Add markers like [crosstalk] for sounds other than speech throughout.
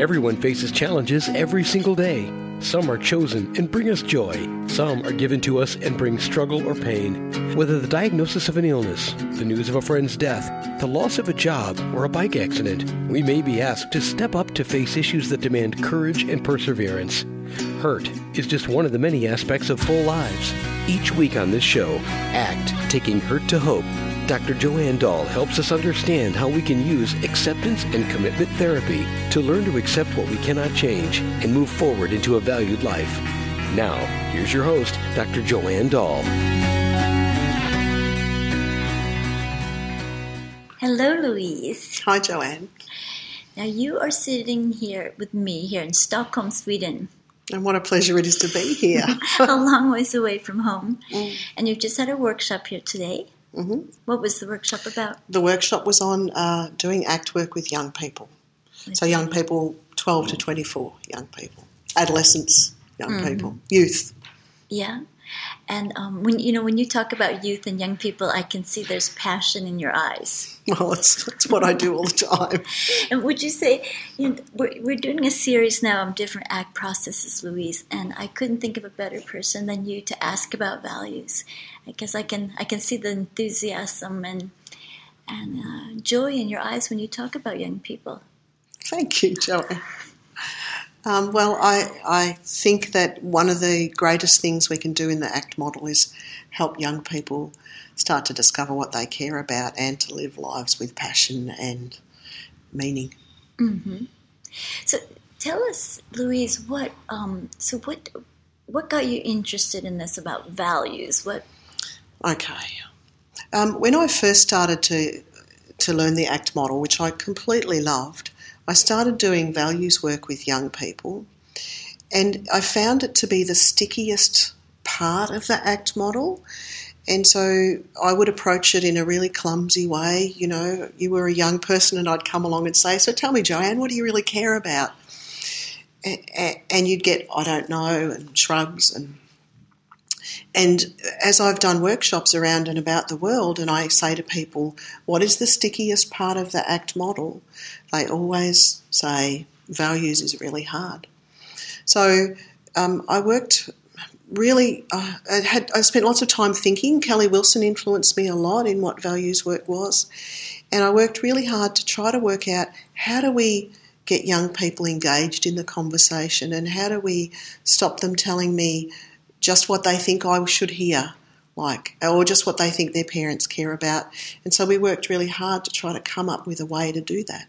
Everyone faces challenges every single day. Some are chosen and bring us joy. Some are given to us and bring struggle or pain. Whether the diagnosis of an illness, the news of a friend's death, the loss of a job, or a bike accident, we may be asked to step up to face issues that demand courage and perseverance. Hurt is just one of the many aspects of full lives. Each week on this show, ACT Taking Hurt to Hope Dr. Joanne Dahl helps us understand how we can use acceptance and commitment therapy to learn to accept what we cannot change and move forward into a valued life. Now, here's your host, Dr. Joanne Dahl. Hello, Louise. Hi, Joanne. Now, you are sitting here with me here in Stockholm, Sweden. And what a pleasure it is to be here. [laughs] a long ways away from home. Mm. And you've just had a workshop here today. Mm-hmm. What was the workshop about? The workshop was on uh, doing ACT work with young people. With so, young people, 12 to 24 young people, adolescents, young mm-hmm. people, youth. Yeah. And um, when you know when you talk about youth and young people, I can see there's passion in your eyes. Well, that's, that's what I do all the time. [laughs] and would you say you know, we're, we're doing a series now on different ACT processes, Louise, and I couldn't think of a better person than you to ask about values. I guess I can I can see the enthusiasm and and uh, joy in your eyes when you talk about young people. Thank you, Joey. Um, well, I, I think that one of the greatest things we can do in the ACT model is help young people start to discover what they care about and to live lives with passion and meaning. Mm-hmm. So, tell us, Louise, what um, so what what got you interested in this about values? What? Okay, um, when I first started to to learn the ACT model, which I completely loved, I started doing values work with young people, and I found it to be the stickiest part of the ACT model. And so I would approach it in a really clumsy way. You know, you were a young person, and I'd come along and say, So tell me, Joanne, what do you really care about? And you'd get, I don't know, and shrugs. And, and as I've done workshops around and about the world, and I say to people, What is the stickiest part of the ACT model? They always say, Values is really hard. So um, I worked really, uh, I, had, I spent lots of time thinking. Kelly Wilson influenced me a lot in what values work was. And I worked really hard to try to work out how do we get young people engaged in the conversation and how do we stop them telling me just what they think I should hear, like, or just what they think their parents care about. And so we worked really hard to try to come up with a way to do that.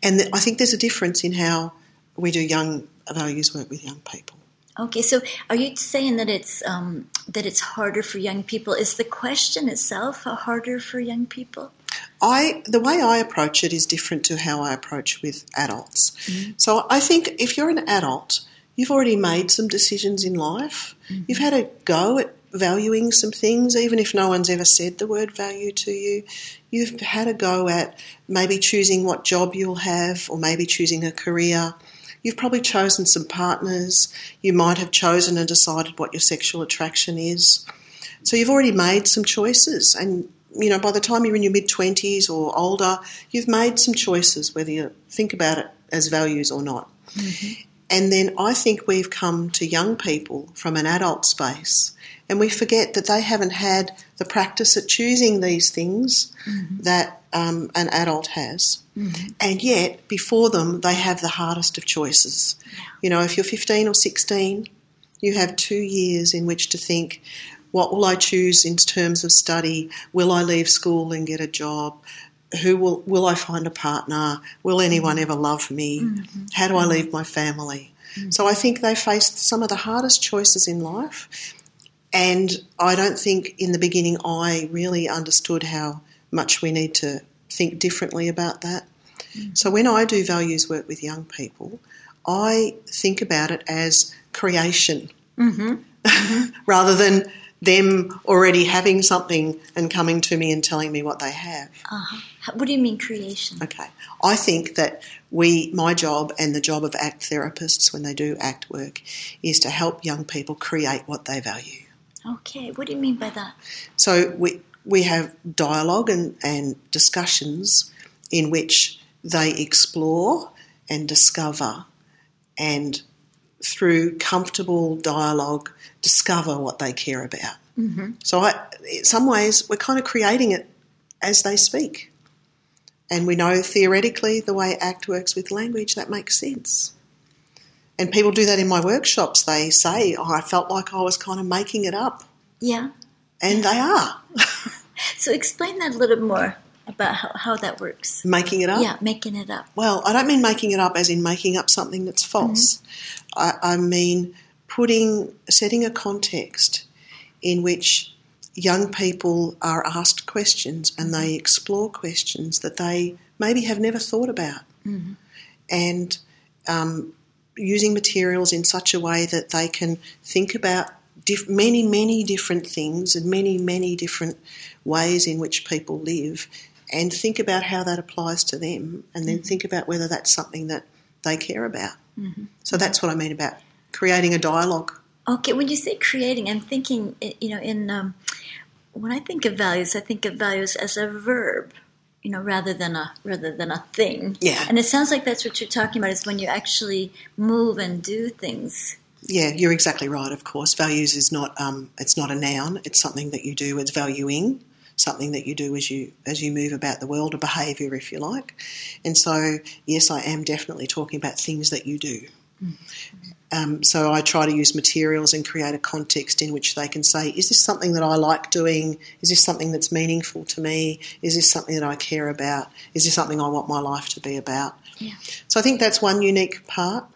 And I think there's a difference in how we do young values work with young people. Okay, so are you saying that it's um, that it's harder for young people? Is the question itself harder for young people? I the way I approach it is different to how I approach with adults. Mm-hmm. So I think if you're an adult, you've already made some decisions in life. Mm-hmm. You've had a go at valuing some things, even if no one's ever said the word value to you. You've had a go at maybe choosing what job you'll have, or maybe choosing a career You've probably chosen some partners. You might have chosen and decided what your sexual attraction is. So you've already made some choices. And, you know, by the time you're in your mid 20s or older, you've made some choices, whether you think about it as values or not. Mm-hmm. And then I think we've come to young people from an adult space and we forget that they haven't had the practice at choosing these things mm-hmm. that um, an adult has. Mm-hmm. And yet, before them, they have the hardest of choices. Yeah. You know, if you're 15 or 16, you have two years in which to think, what will I choose in terms of study? Will I leave school and get a job? Who will will I find a partner? Will anyone mm-hmm. ever love me? Mm-hmm. How do I leave my family? Mm-hmm. So I think they faced some of the hardest choices in life and I don't think in the beginning I really understood how much we need to think differently about that. Mm. So when I do values work with young people, I think about it as creation mm-hmm. [laughs] Mm-hmm. rather than them already having something and coming to me and telling me what they have. Uh-huh. What do you mean creation? Okay. I think that we, my job and the job of ACT therapists when they do ACT work, is to help young people create what they value. Okay, what do you mean by that? So we we have dialogue and, and discussions in which they explore and discover and through comfortable dialogue discover what they care about. Mm-hmm. So, I, in some ways, we're kind of creating it as they speak. And we know theoretically the way ACT works with language, that makes sense. And people do that in my workshops. They say, oh, I felt like I was kind of making it up. Yeah. And they are. [laughs] so explain that a little more about how, how that works. Making it up? Yeah, making it up. Well, I don't mean making it up as in making up something that's false. Mm-hmm. I, I mean putting, setting a context in which young people are asked questions and they explore questions that they maybe have never thought about. Mm-hmm. And um, using materials in such a way that they can think about diff- many, many different things and many, many different ways in which people live and think about how that applies to them and then mm-hmm. think about whether that's something that they care about. Mm-hmm. So that's what I mean about creating a dialogue. Okay, when you say creating, I'm thinking, you know, in um, when I think of values, I think of values as a verb, you know, rather than a rather than a thing. Yeah. And it sounds like that's what you're talking about is when you actually move and do things. Yeah, you're exactly right. Of course, values is not um, it's not a noun. It's something that you do. It's valuing something that you do as you as you move about the world, a behaviour, if you like. And so, yes, I am definitely talking about things that you do. Mm-hmm. Um, so I try to use materials and create a context in which they can say, is this something that I like doing? Is this something that's meaningful to me? Is this something that I care about? Is this something I want my life to be about? Yeah. So I think that's one unique part.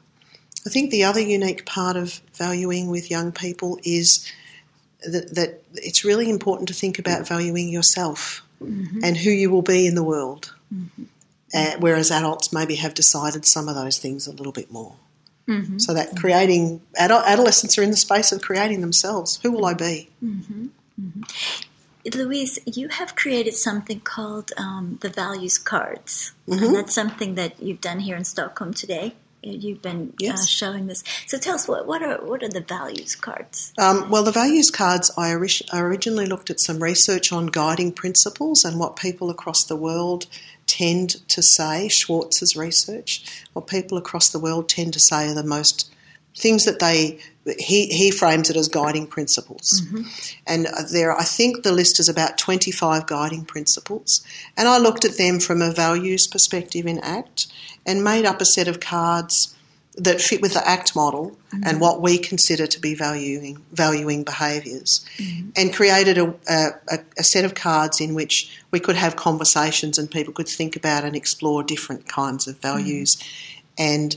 I think the other unique part of valuing with young people is that, that it's really important to think about valuing yourself mm-hmm. and who you will be in the world. Mm-hmm. Uh, whereas adults maybe have decided some of those things a little bit more. Mm-hmm. So that creating adult, adolescents are in the space of creating themselves. Who will I be? Mm-hmm. Mm-hmm. Louise, you have created something called um, the values cards, and mm-hmm. that's something that you've done here in Stockholm today. You've been uh, yes. uh, showing this. So tell us what, what are what are the values cards? Um, well, the values cards I, I originally looked at some research on guiding principles and what people across the world tend to say, Schwartz's research, what people across the world tend to say are the most things that they he, he frames it as guiding principles. Mm-hmm. And there, I think the list is about 25 guiding principles. And I looked at them from a values perspective in ACT and made up a set of cards that fit with the ACT model mm-hmm. and what we consider to be valuing valuing behaviours, mm-hmm. and created a, a, a, set of cards in which we could have conversations and people could think about and explore different kinds of values. Mm-hmm. And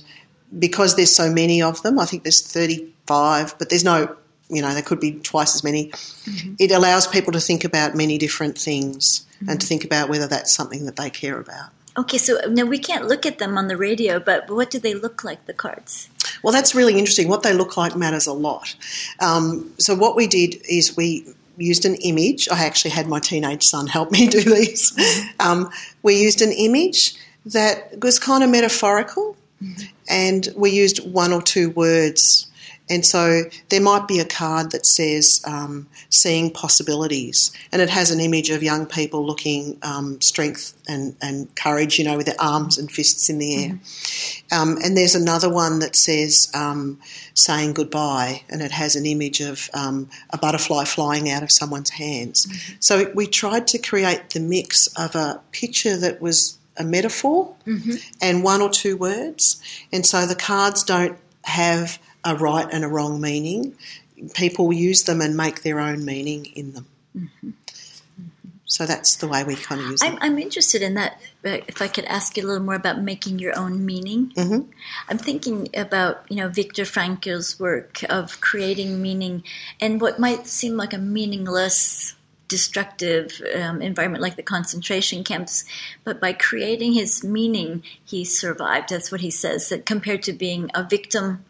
because there's so many of them, I think there's 35, but there's no, you know, there could be twice as many. Mm-hmm. It allows people to think about many different things and to mm-hmm. think about whether that's something that they care about. Okay, so now we can't look at them on the radio, but what do they look like, the cards? Well, that's really interesting. What they look like matters a lot. Um, so, what we did is we used an image. I actually had my teenage son help me [laughs] do these. Mm-hmm. Um, we used an image that was kind of metaphorical, mm-hmm. And we used one or two words and so there might be a card that says um, seeing possibilities, and it has an image of young people looking um, strength and, and courage, you know, with their arms and fists in the air. Mm-hmm. Um, and there's another one that says um, saying goodbye, and it has an image of um, a butterfly flying out of someone's hands. Mm-hmm. So we tried to create the mix of a picture that was a metaphor mm-hmm. and one or two words. And so the cards don't have a right and a wrong meaning. People use them and make their own meaning in them. Mm-hmm. So that's the way we kind of use I'm, I'm, interested in that. If I could ask you a little more about making your own meaning, mm-hmm. I'm thinking about you know Viktor Frankl's work of creating meaning and what might seem like a meaningless, destructive um, environment like the concentration camps, but by creating his meaning, he survived. That's what he says. That compared to being a victim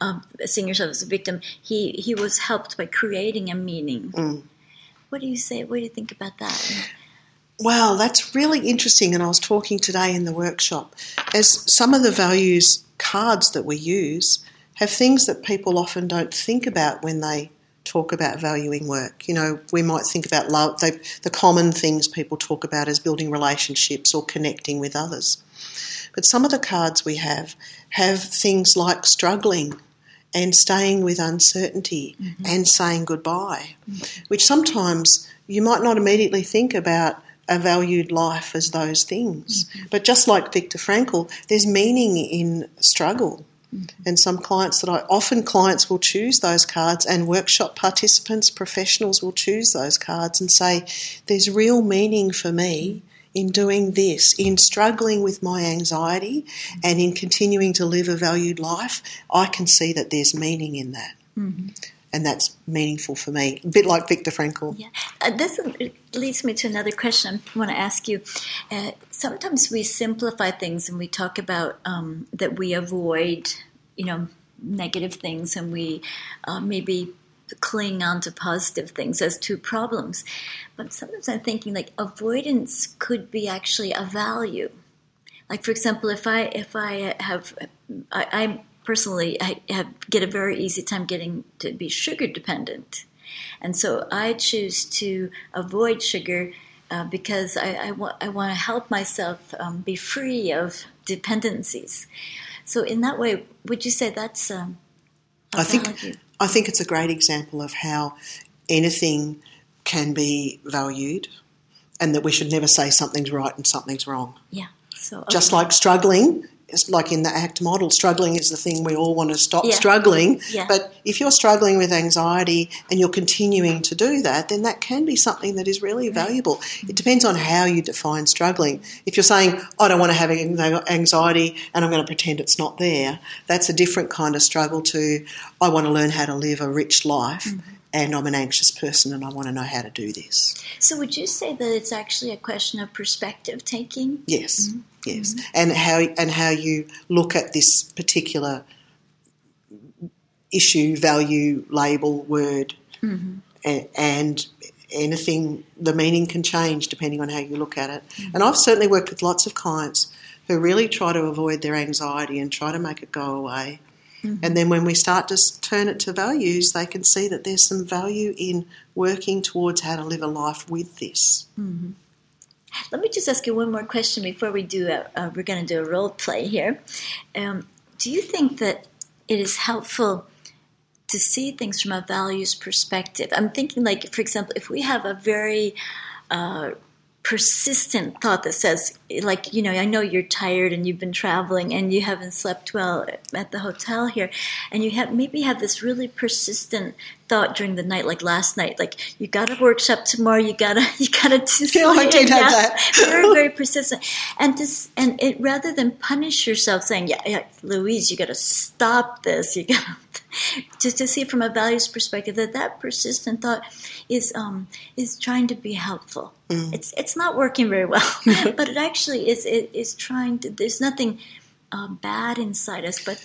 um, seeing yourself as a victim, he he was helped by creating a meaning. Mm. What do you say? What do you think about that? Well, that's really interesting. And I was talking today in the workshop as some of the values cards that we use have things that people often don't think about when they talk about valuing work. You know, we might think about love, they, the common things people talk about as building relationships or connecting with others. But some of the cards we have have things like struggling and staying with uncertainty mm-hmm. and saying goodbye, mm-hmm. which sometimes you might not immediately think about a valued life as those things. Mm-hmm. But just like Viktor Frankl, there's meaning in struggle. Mm-hmm. And some clients that I often clients will choose those cards, and workshop participants, professionals will choose those cards and say, There's real meaning for me in doing this, in struggling with my anxiety and in continuing to live a valued life, I can see that there's meaning in that. Mm-hmm. And that's meaningful for me, a bit like Viktor Frankl. Yeah, uh, this leads me to another question I want to ask you. Uh, sometimes we simplify things and we talk about um, that we avoid, you know, negative things and we uh, maybe cling on to positive things as two problems. But sometimes I'm thinking like avoidance could be actually a value. Like for example, if I if I have I, I personally I have get a very easy time getting to be sugar dependent, and so I choose to avoid sugar. Uh, because I, I, wa- I want to help myself um, be free of dependencies. So, in that way, would you say that's um, I think I think it's a great example of how anything can be valued and that we should never say something's right and something's wrong. Yeah. So, okay. Just like struggling like in the ACT model, struggling is the thing we all want to stop yeah. struggling. Yeah. But if you're struggling with anxiety and you're continuing to do that, then that can be something that is really valuable. It depends on how you define struggling. If you're saying, I don't want to have anxiety and I'm going to pretend it's not there, that's a different kind of struggle to, I want to learn how to live a rich life. Mm-hmm and I'm an anxious person and I want to know how to do this. So, would you say that it's actually a question of perspective taking? Yes. Mm-hmm. Yes, mm-hmm. and how and how you look at this particular issue, value, label, word, mm-hmm. and, and, anything. The meaning can change depending on how you look at it. Mm-hmm. And I've certainly worked with lots of clients who really try to avoid their anxiety and try to make it go away. Mm-hmm. And then when we start to turn it to values, they can see that there's some value in working towards how to live a life with this. Let me just ask you one more question before we do. A, uh, we're going to do a role play here. Um, do you think that it is helpful to see things from a values perspective? I'm thinking, like, for example, if we have a very uh, persistent thought that says, like, you know, I know you're tired and you've been traveling and you haven't slept well at the hotel here, and you have maybe have this really persistent thought during the night, like last night, like you got a workshop tomorrow, you gotta, [laughs] you gotta [laughs] do yeah, I did have yeah, that. very, [laughs] very persistent, and this, and it rather than punish yourself, saying, yeah, yeah Louise, you gotta stop this, you gotta, just to see from a values perspective that that persistent thought is um is trying to be helpful. Mm. It's it's not working very well, but it actually is. It is trying to. There's nothing uh, bad inside us, but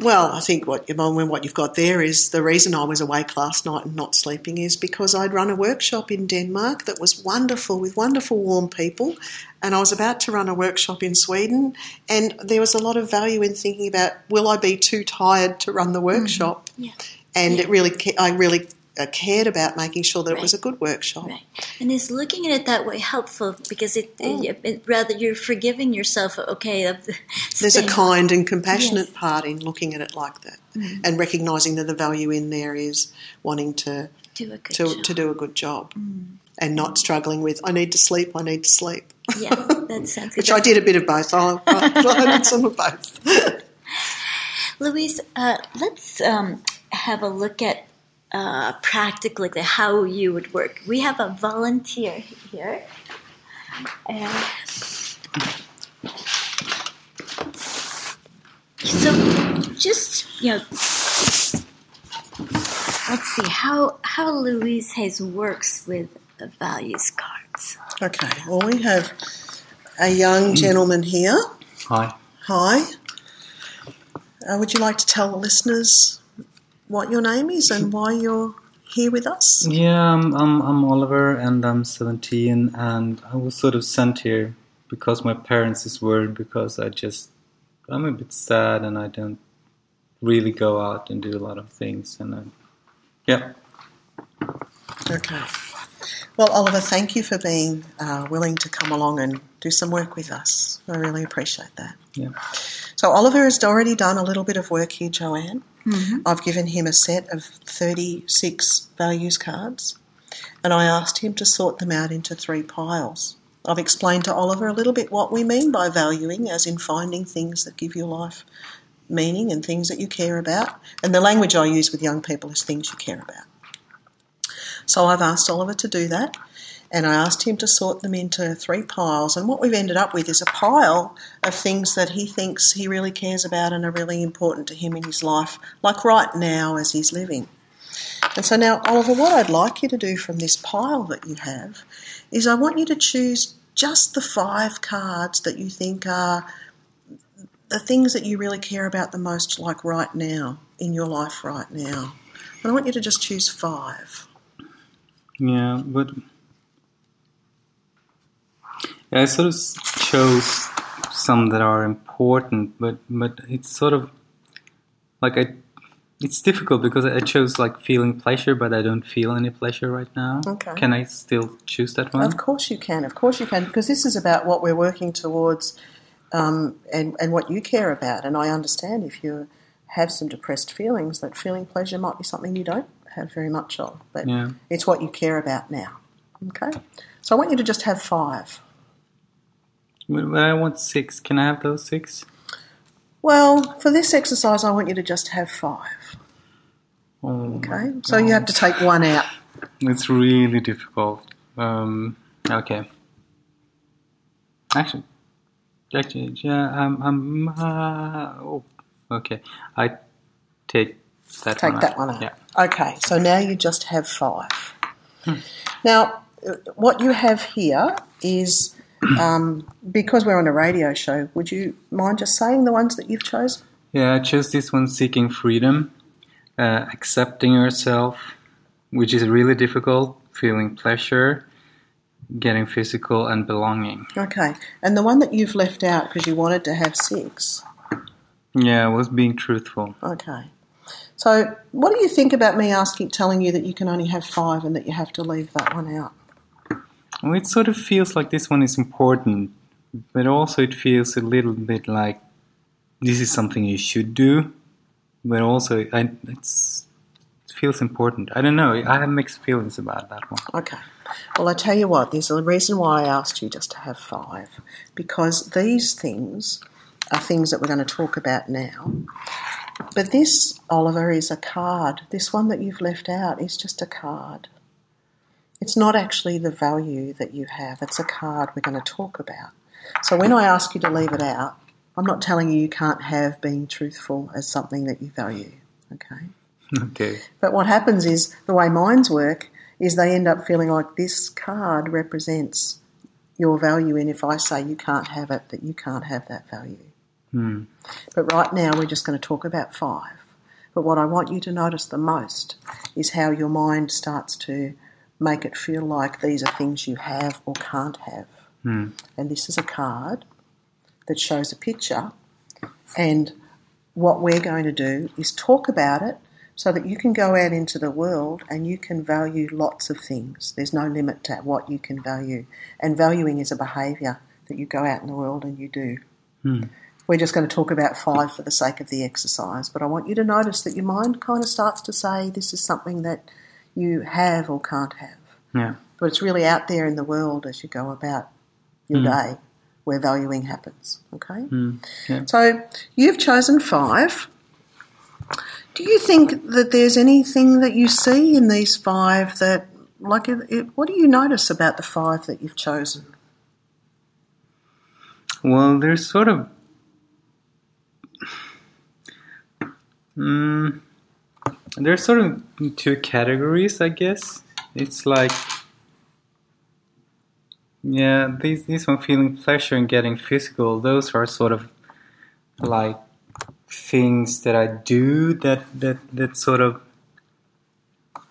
well, I think what when what you've got there is the reason I was awake last night and not sleeping is because I'd run a workshop in Denmark that was wonderful with wonderful warm people, and I was about to run a workshop in Sweden, and there was a lot of value in thinking about will I be too tired to run the mm-hmm. workshop, mm-hmm. yeah. and yeah. it really I really uh, cared about making sure that right. it was a good workshop. Right. And is looking at it that way helpful because it, mm. it, it rather you're forgiving yourself. Okay, the [laughs] there's a kind and compassionate yes. part in looking at it like that, mm. and recognizing that the value in there is wanting to do a good to, job. to do a good job. Mm. And not struggling with, I need to sleep, I need to sleep. Yeah, [laughs] that sounds good. Which I did a bit of both. I, I, I did some of both. [laughs] Louise, uh, let's um, have a look at uh, practically how you would work. We have a volunteer here. And so just, you know, let's see how, how Louise Hayes works with the values cards. Okay, well, we have a young gentleman here. Hi. Hi. Uh, would you like to tell the listeners what your name is and why you're here with us? Yeah, I'm, I'm, I'm Oliver and I'm 17 and I was sort of sent here because my parents is worried because I just I'm a bit sad and I don't really go out and do a lot of things and I, yeah. Okay. Well, Oliver, thank you for being uh, willing to come along and do some work with us. I really appreciate that. Yeah. So, Oliver has already done a little bit of work here, Joanne. Mm-hmm. I've given him a set of 36 values cards and I asked him to sort them out into three piles. I've explained to Oliver a little bit what we mean by valuing, as in finding things that give your life meaning and things that you care about. And the language I use with young people is things you care about. So I've asked Oliver to do that, and I asked him to sort them into three piles. And what we've ended up with is a pile of things that he thinks he really cares about and are really important to him in his life, like right now as he's living. And so now, Oliver, what I'd like you to do from this pile that you have is I want you to choose just the five cards that you think are the things that you really care about the most, like right now, in your life right now. And I want you to just choose five. Yeah, but yeah, I sort of chose some that are important, but but it's sort of like I. It's difficult because I chose like feeling pleasure, but I don't feel any pleasure right now. Okay. Can I still choose that one? Of course you can, of course you can, because this is about what we're working towards um, and, and what you care about. And I understand if you have some depressed feelings, that feeling pleasure might be something you don't have very much of, but Yeah. it's what you care about now. Okay? So I want you to just have five. I want six. Can I have those six? Well, for this exercise, I want you to just have five. Oh, Okay? So you have to take one out. [laughs] It's really difficult. Um, okay. Actually, actually, yeah, I'm, I'm, uh, oh, okay. I take that out. Take one that out. one out. Yeah. Okay, so now you just have five. Now, uh, what you have here is um, because we're on a radio show, would you mind just saying the ones that you've chosen? Yeah, I chose this one, seeking freedom, uh, accepting yourself, which is really difficult, feeling pleasure, getting physical, and belonging. Okay, and the one that you've left out because you wanted to have six. Yeah, I was being truthful. Okay. So, what do you think about me asking, telling you that you can only have five and that you have to leave that one out? It sort of feels like this one is important, but also it feels a little bit like this is something you should do, but also I, it feels important. I don't know. I have mixed feelings about that one. Okay. Well, I tell you what, there's a reason why I asked you just to have five, because these things are things that we're going to talk about now. But this, Oliver, is a card. This one that you've left out is just a card. It's not actually the value that you have, it's a card we're going to talk about. So when I ask you to leave it out, I'm not telling you you can't have being truthful as something that you value. Okay? [laughs] Okay. But what happens is the way minds work is they end up feeling like this card represents your value, and if I say you can't have it, that you can't have that value. Hmm. But right now we're just going to talk about five. But what I want you to notice the most is how your mind starts to make it feel like these are things you have or can't have. Hmm. And this is a card that shows a picture, and what we're going to do is talk about it so that you can go out into the world and you can value lots of things. There's no limit to what you can value. And valuing is a behaviour that you go out in the world and you do. Hmm. We're just going to talk about five for the sake of the exercise, but I want you to notice that your mind kind of starts to say this is something that you have or can't have. Yeah. But it's really out there in the world as you go about your Mm. day where valuing happens. Okay? Hmm. Yeah. So you've chosen five. Do you think that there's anything that you see in these five that, like, it, it, what do you notice about the five that you've chosen? Well, there's sort of. Mm, there's sort of two categories, I guess. It's like. Yeah, these these one feeling pleasure and getting physical. Those are sort of like things that I do that that that sort of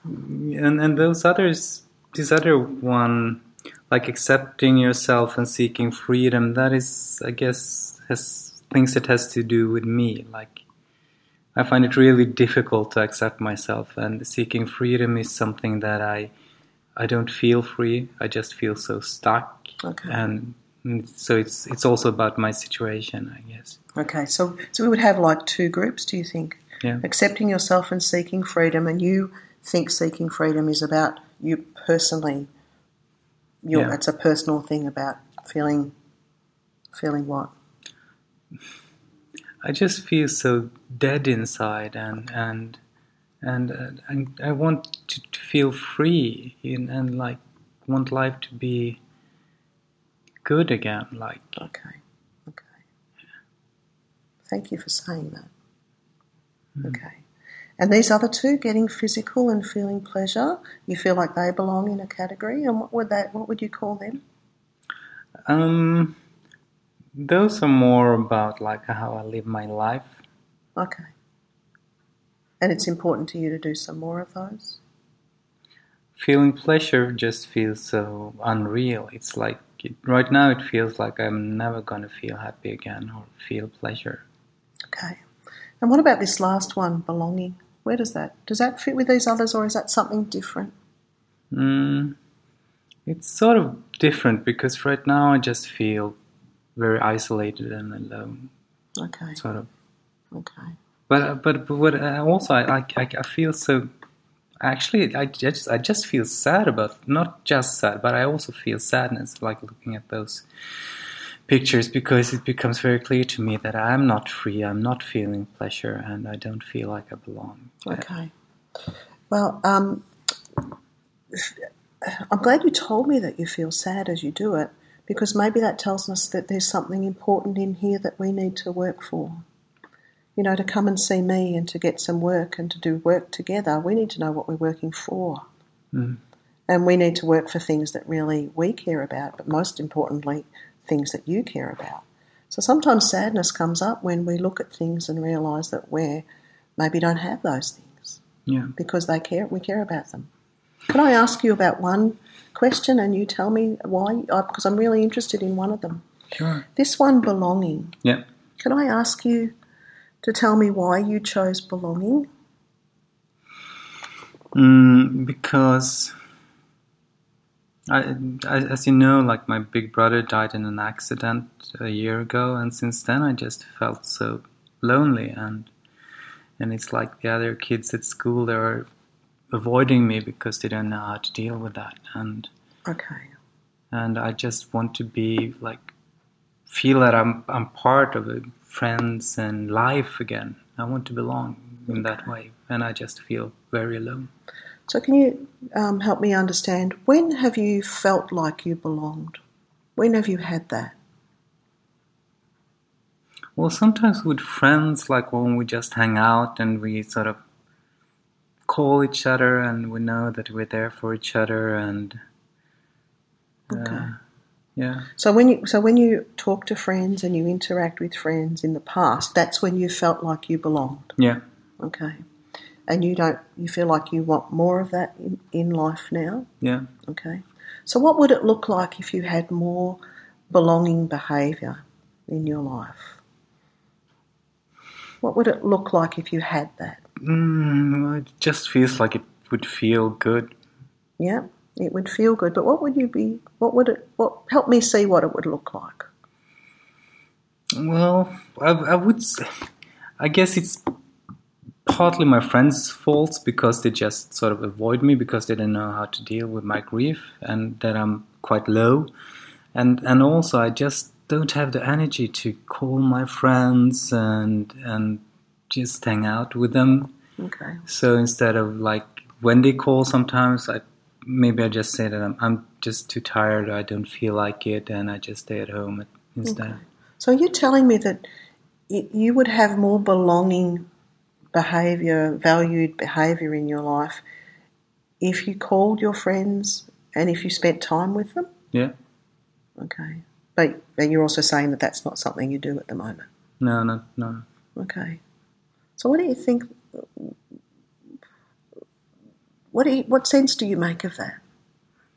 and and those others this other one like accepting yourself and seeking freedom that is i guess has things that has to do with me like i find it really difficult to accept myself and seeking freedom is something that i I don't feel free. I just feel so stuck. Okay. And so it's it's also about my situation, I guess. Okay, so so we would have like two groups. Do you think? Yeah. Accepting yourself and seeking freedom, and you think seeking freedom is about you personally. Your, Yeah. It's a personal thing about feeling, feeling what? I just feel so dead inside, and and and uh, and I want to, to feel free and, and like want life to be good again. Like Okay, okay. Thank you for saying that. Okay. And these other two, getting physical and feeling pleasure, you feel like they belong in a category, and what would that? What would you call them? um, those are more about like how I live my life. Okay. And it's important to you to do some more of those. Feeling pleasure just feels so unreal. It's like it, right now it feels like I'm never gonna feel happy again or feel pleasure. Okay. And what about this last one, belonging? Where does that does that fit with these others, or is that something different? Mm, it's sort of different because right now I just feel very isolated and alone, Okay. sort of. Okay. But but but what uh, also I, I I I feel so. Actually, I just I just feel sad about not just sad, but I also feel sadness like looking at those pictures because it becomes very clear to me that I'm not free. I'm not feeling pleasure, and I don't feel like I belong. Okay. Well, um, I'm glad you told me that you feel sad as you do it, because maybe that tells us that there's something important in here that we need to work for. You know, to come and see me and to get some work and to do work together, we need to know what we're working for. Mm. And we need to work for things that really we care about, but most importantly, things that you care about. So sometimes sadness comes up when we look at things and realise that we maybe don't have those things Yeah. because they care. We care about them. Can I ask you about one question and you tell me why? Because I'm really interested in one of them. Sure. This one, belonging. Yeah. Can I ask you to tell me why you chose belonging? Mm, because I, I, as you know, like my big brother died in an accident a year ago, and since then I just felt so lonely, and and it's like the other kids at school they are avoiding me because they don't know how to deal with that, and Okay. and I just want to be like feel that I'm I'm part of it, friends and life again. I want to belong in that way, and I just feel very alone. So, can you um, help me understand when have you felt like you belonged? When have you had that? Well, sometimes with friends, like when we just hang out and we sort of call each other and we know that we're there for each other and uh, Okay. Yeah, So when you so when you talk to friends and you interact with friends in the past, that's when you felt like you belonged. yeah. Okay. And you don't you feel like you want more of that in, in life now? Yeah. Okay. So what would it look like if you had more belonging behaviour in your life? What would it look like if you had that? Mm, it just feels like it would feel good. Yeah, it would feel good. But what would you be? What would it? What help me see what it would look like? Well, I, I would. I guess it's partly my friends' faults because they just sort of avoid me because they don't know how to deal with my grief and that I'm quite low, and and also I just don't have the energy to call my friends and and just hang out with them. Okay. So instead of like when they call, sometimes I maybe I just say that I'm I'm just too tired. I don't feel like it, and I just stay at home instead. So you're telling me that you would have more belonging behaviour, valued behaviour in your life if you called your friends and if you spent time with them? Yeah. Okay. But, but you're also saying that that's not something you do at the moment. No, no, no. Okay. So what do you think? What you, what sense do you make of that?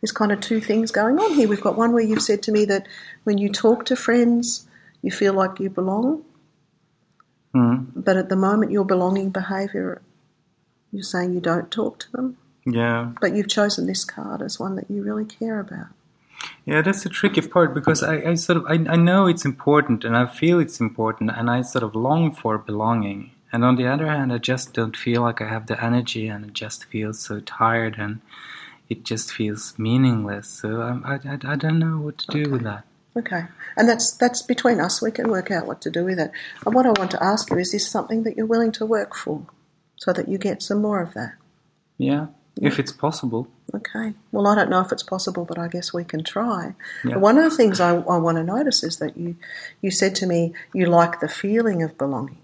There's kind of two things going on here. We've got one where you've said to me that when you talk to friends, you feel like you belong, Mm. but at the moment your belonging behaviour, you're saying you don't talk to them. Yeah. But you've chosen this card as one that you really care about. Yeah, that's the tricky part because I, I sort of I, I know it's important and I feel it's important and I sort of long for belonging. And on the other hand, I just don't feel like I have the energy and it just feels so tired and it just feels meaningless. So I, I, I don't know what to do Okay. with that. Okay, and that's that's between us. We can work out what to do with it. And what I want to ask you is: This something that you're willing to work for, so that you get some more of that? Yeah, if it's possible. Okay. Well, I don't know if it's possible, but I guess we can try. Yeah. One of the things I, I want to notice is that you you said to me you like the feeling of belonging.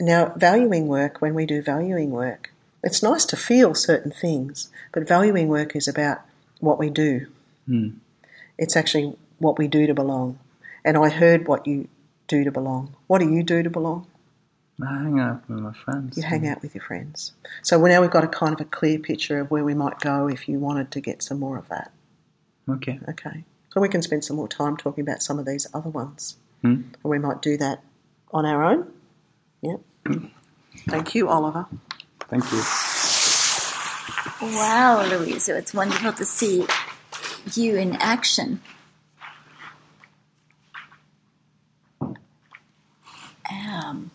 Now, valuing work, when we do valuing work, it's nice to feel certain things, but valuing work is about what we do. Hmm. It's actually what we do to belong. And I heard what you do to belong. What do you do to belong? I hang out with my friends. You hang out with your friends. So now we've got a kind of a clear picture of where we might go if you wanted to get some more of that. Okay. Okay. So we can spend some more time talking about some of these other ones. Hmm. And we might do that on our own. Yep. Thank you, Oliver. Thank you. Wow, Louisa, it's wonderful to see you in action. Um,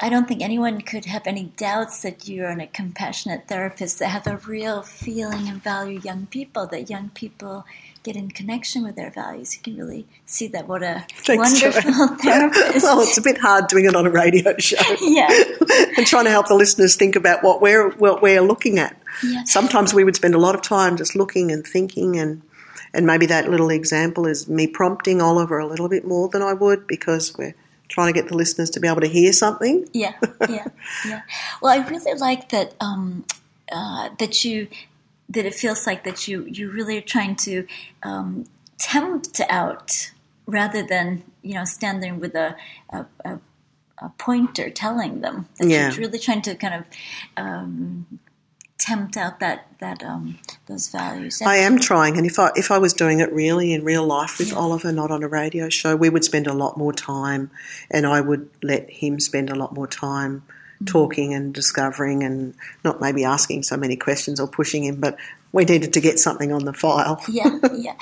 I don't think anyone could have any doubts that you're a compassionate therapist that have a real feeling and value young people, that young people get in connection with their values. You can really see that. What a Thanks, wonderful [laughs] therapist. well, it's a bit hard doing it on a radio show. [laughs] yeah. [laughs] and trying to help the listeners think about what we're what we're looking at. Yeah. Sometimes we would spend a lot of time just looking and thinking, and and maybe that little example is me prompting Oliver a little bit more than I would because we're trying to get the listeners to be able to hear something. Yeah, yeah, yeah. Well, I really like that um, uh, that you that it feels like that you you really are trying to um, tempt out rather than you know stand there with a a, a, a pointer telling them that Yeah. you're really trying to kind of um, tempt out that that um, those values. And- I am trying, and if I if I was doing it really in real life with Yeah. Oliver, not on a radio show, we would spend a lot more time, and I would let him spend a lot more time. Talking and discovering, and not maybe asking so many questions or pushing him, but we needed to get something on the file. yeah, yeah.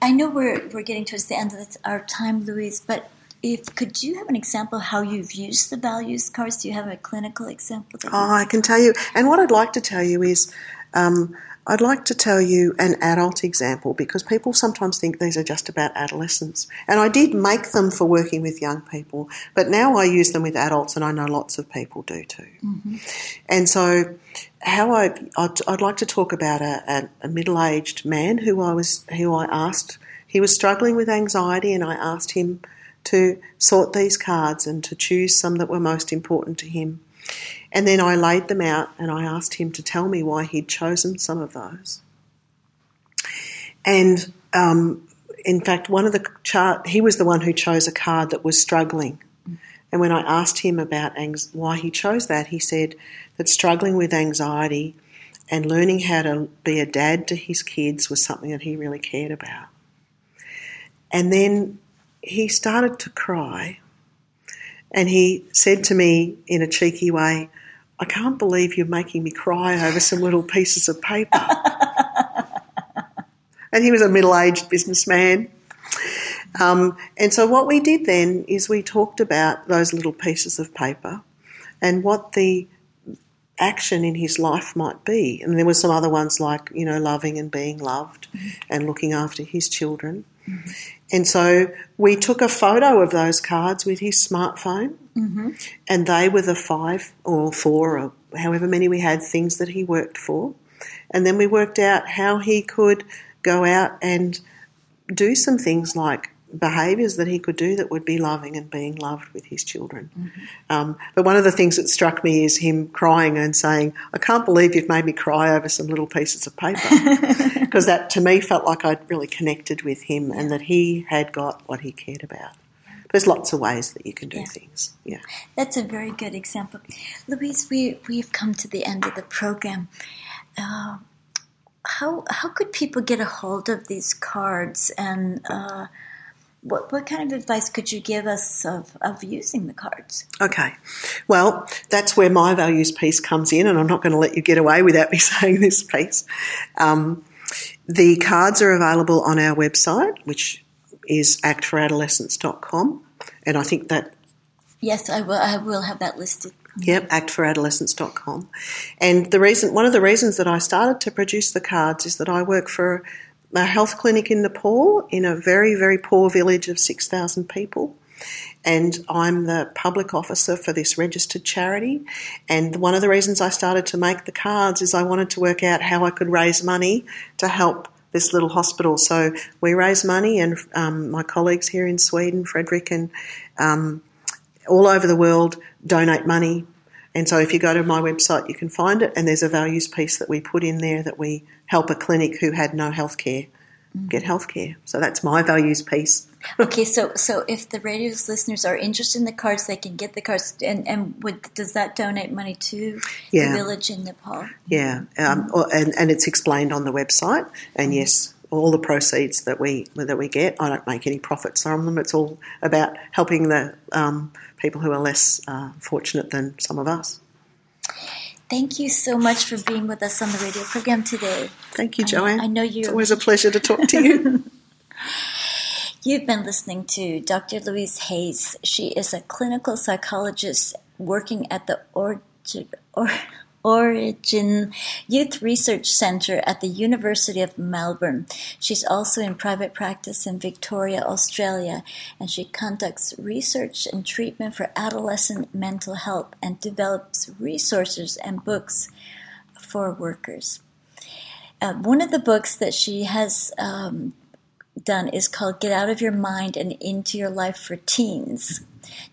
I know we're we're getting towards the end of our time, Louise. But if could you have an example how you've used the values cards? Do you have a clinical example? Oh, I can tell you. And what I'd like to tell you is, um, I'd like to tell you an adult example because people sometimes think these are just about adolescents. And I did make them for working with young people, but now I use them with adults, and I know lots of people do too. Mm-hmm. And so, how I I'd, I'd like to talk about a, a, a middle-aged man who I was who I asked. He was struggling with anxiety, and I asked him to sort these cards and to choose some that were most important to him. And then I laid them out and I asked him to tell me why he'd chosen some of those. And um, in fact, one of the chart, he was the one who chose a card that was struggling. And when I asked him about anx- why he chose that, he said that struggling with anxiety and learning how to be a dad to his kids was something that he really cared about. And then he started to cry and he said to me in a cheeky way, I can't believe you're making me cry over some little pieces of paper. [laughs] and he was a middle aged businessman. Um, and so, what we did then is we talked about those little pieces of paper and what the action in his life might be. And there were some other ones like, you know, loving and being loved and looking after his children. And so we took a photo of those cards with his smartphone, mm-hmm. and they were the five or four or however many we had things that he worked for. And then we worked out how he could go out and do some things like behaviours that he could do that would be loving and being loved with his children. Um, but one of the things that struck me is him crying and saying, I can't believe you've made me cry over some little pieces of paper. [laughs] Because that to me felt like I'd really connected with him and that he had got what he cared about. There's lots of ways that you can do Yeah. things. Yeah. That's a very good example. Louise, we, we've come to the end of the program. Uh, how, how could people get a hold of these cards and uh, what, what kind of advice could you give us of, of using the cards? Okay. Well, that's where my values piece comes in, and I'm not going to let you get away without me [laughs] saying this piece. Um, the cards are available on our website, which is actforadolescents.com, and I think that. Yes, I will. I will have that listed. Yep, actforadolescents.com. And the reason, one of the reasons that I started to produce the cards is that I work for a health clinic in Nepal in a very, very poor village of 6,000 people. And I'm the public officer for this registered charity. And one of the reasons I started to make the cards is I wanted to work out how I could raise money to help this little hospital. So we raise money, and um, my colleagues here in Sweden, Frederick, and um, all over the world donate money. And so if you go to my website, you can find it. And there's a values piece that we put in there that we help a clinic who had no health care get health care. So that's my values piece. [laughs] okay, so so if the radio's listeners are interested in the cards, they can get the cards. And, and would, does that donate money to Yeah. the village in Nepal? Yeah, um, or- and, and it's explained on the website. And yes, all the proceeds that we that we get, I don't make any profits from them. It's all about helping the um, people who are less uh, fortunate than some of us. Thank you so much for being with us on the radio program today. Thank you, Joanne. I know It's you're- always a pleasure to talk to you. [laughs] [laughs] You've been listening to Dr. Louise Hayes. She is a clinical psychologist working at the Orchard. or, Orygen Youth Research Center at the University of Melbourne. She's also in private practice in Victoria, Australia, and she conducts research and treatment for adolescent mental health and develops resources and books for workers. Uh, one of the books that she has um, done is called Get Out of Your Mind and Into Your Life for Teens.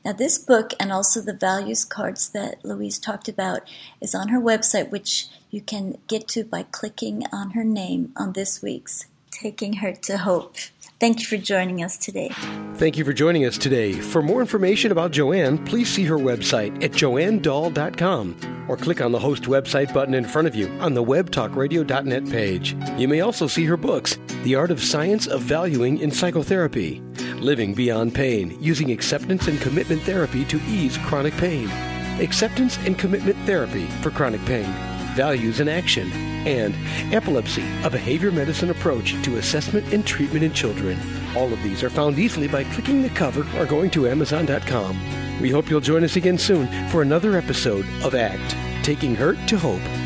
Now, this book and also the values cards that Louise talked about is on her website, which you can get to by clicking on her name on this week's Taking Hurt to Hope. Thank you for joining us today. Thank you for joining us today. For more information about Joanne, please see her website at joannedahl.com or click on the host website button in front of you on the webtalkradio.net page. You may also see her books, The Art of Science of Valuing in Psychotherapy, Living Beyond Pain, Using Acceptance and Commitment Therapy to Ease Chronic Pain, Acceptance and Commitment Therapy for Chronic Pain, Values in Action, and Epilepsy, a behavior medicine approach to assessment and treatment in children. All of these are found easily by clicking the cover or going to Amazon.com. We hope you'll join us again soon for another episode of ACT Taking Hurt to Hope.